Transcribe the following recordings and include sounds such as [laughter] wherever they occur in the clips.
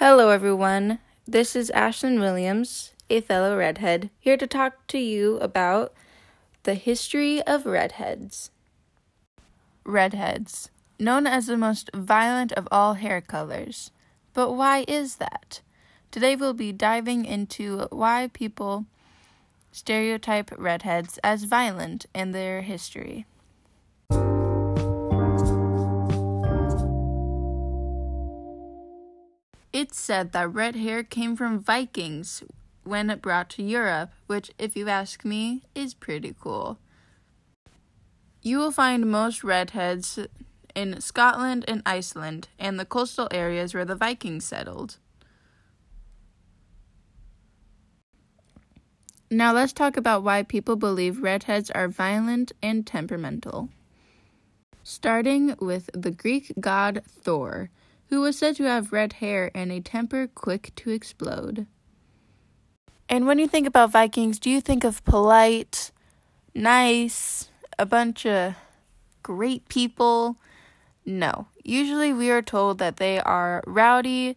Hello, everyone. This is Ashlyn Williams, a fellow redhead, here to talk to you about the history of redheads. Redheads, known as the most violent of all hair colors. But why is that? Today we'll be diving into why people stereotype redheads as violent in their history. It's said that red hair came from Vikings when it brought to Europe, which, if you ask me, is pretty cool. You will find most redheads in Scotland and Iceland and the coastal areas where the Vikings settled. Now let's talk about why people believe redheads are violent and temperamental. Starting with the Greek god Thor who was said to have red hair and a temper quick to explode. And when you think about Vikings, do you think of polite, nice, a bunch of great people? No. Usually we are told that they are rowdy,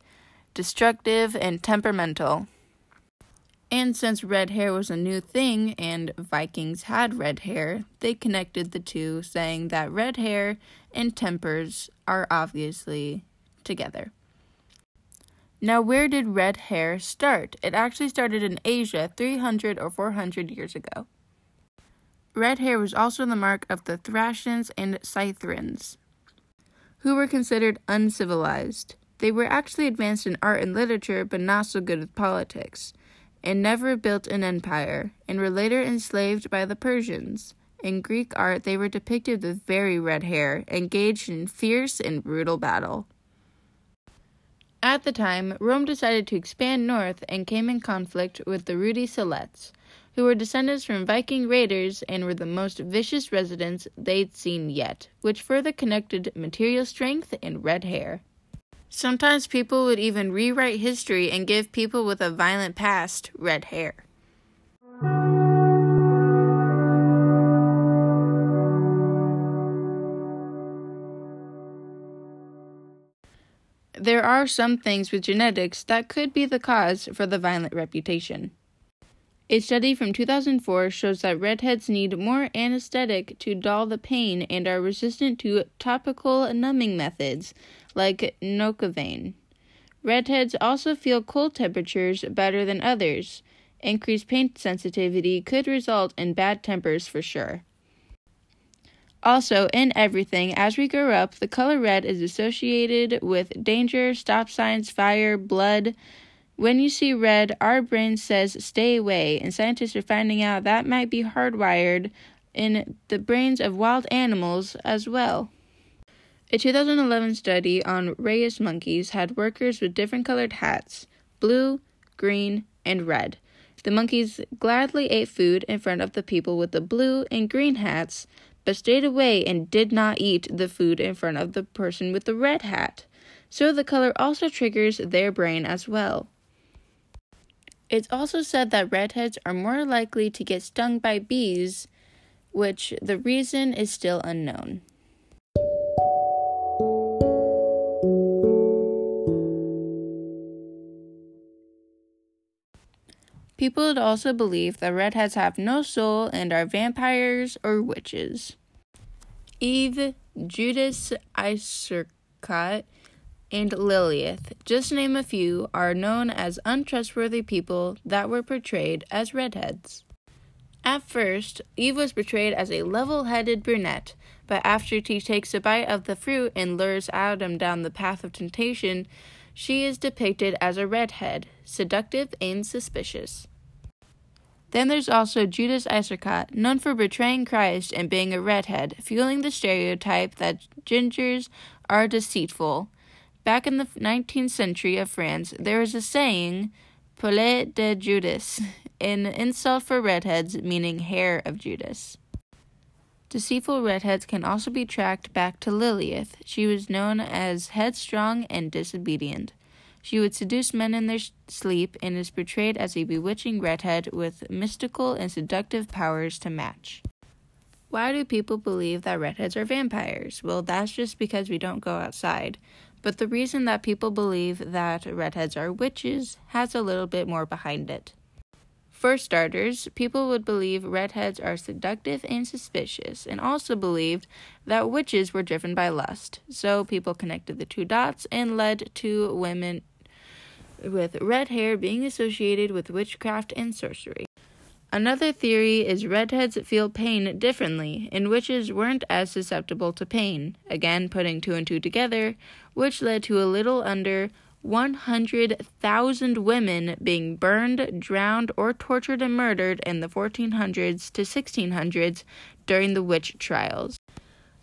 destructive, and temperamental. And since red hair was a new thing and Vikings had red hair, they connected the two, saying that red hair and tempers are obviously together. Now, where did red hair start? It actually started in Asia 300 or 400 years ago. Red hair was also the mark of the Thracians and Scythians, who were considered uncivilized. They were actually advanced in art and literature, but not so good with politics, and never built an empire, and were later enslaved by the Persians. In Greek art, they were depicted with very red hair, engaged in fierce and brutal battle. At the time, Rome decided to expand north and came in conflict with the Rudi Siletes, who were descendants from Viking raiders and were the most vicious residents they'd seen yet, which further connected material strength and red hair. Sometimes people would even rewrite history and give people with a violent past red hair. There are some things with genetics that could be the cause for the violent reputation. A study from 2004 shows that redheads need more anesthetic to dull the pain and are resistant to topical numbing methods like Novocaine. Redheads also feel cold temperatures better than others. Increased pain sensitivity could result in bad tempers for sure. Also, in everything, as we grow up, the color red is associated with danger, stop signs, fire, blood. When you see red, our brain says stay away, and scientists are finding out that might be hardwired in the brains of wild animals as well. A 2011 study on rhesus monkeys had workers with different colored hats blue, green, and red. The monkeys gladly ate food in front of the people with the blue and green hats, but stayed away and did not eat the food in front of the person with the red hat. So the color also triggers their brain as well. It's also said that redheads are more likely to get stung by bees, which the reason is still unknown. People would also believe that redheads have no soul and are vampires or witches. Eve, Judas Iscariot, and Lilith, just name a few, are known as untrustworthy people that were portrayed as redheads. At first, Eve was portrayed as a level headed brunette, but after she takes a bite of the fruit and lures Adam down the path of temptation, she is depicted as a redhead, seductive and suspicious. Then there's also Judas Iscariot, known for betraying Christ and being a redhead, fueling the stereotype that gingers are deceitful. Back in the 19th century of France, there was a saying, Poulet de Judas, [laughs] an insult for redheads, meaning hair of Judas. Deceitful redheads can also be tracked back to Lilith. She was known as headstrong and disobedient. She would seduce men in their sleep and is portrayed as a bewitching redhead with mystical and seductive powers to match. Why do people believe that redheads are vampires? Well, that's just because we don't go outside. but the reason that people believe that redheads are witches has a little bit more behind it. For starters, people would believe redheads are seductive and suspicious, and also believed that witches were driven by lust. So people connected the two dots and led to women with red hair being associated with witchcraft and sorcery. Another theory is redheads feel pain differently, and witches weren't as susceptible to pain, again putting two and two together, which led to a little under 100,000 women being burned, drowned, or tortured and murdered in the 1400s to 1600s during the witch trials.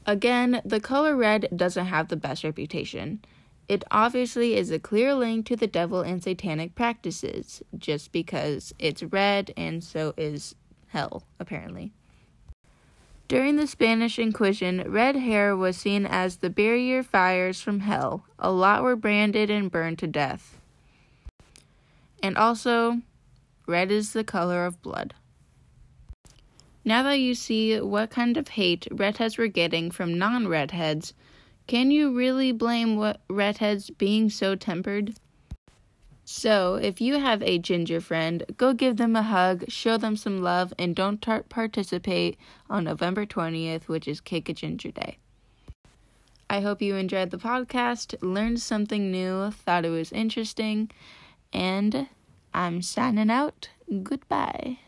Again, the color red doesn't have the best reputation. It obviously is a clear link to the devil and satanic practices, just because it's red and so is hell, apparently. During the Spanish Inquisition, red hair was seen as the barrier fires from hell. A lot were branded and burned to death. And also, red is the color of blood. Now that you see what kind of hate redheads were getting from non redheads, can you really blame what redheads being so tempered? So, if you have a ginger friend, go give them a hug, show them some love, and don't tar- participate on November 20th, which is Cake a Ginger Day. I hope you enjoyed the podcast, learned something new, thought it was interesting, and I'm signing out. Goodbye.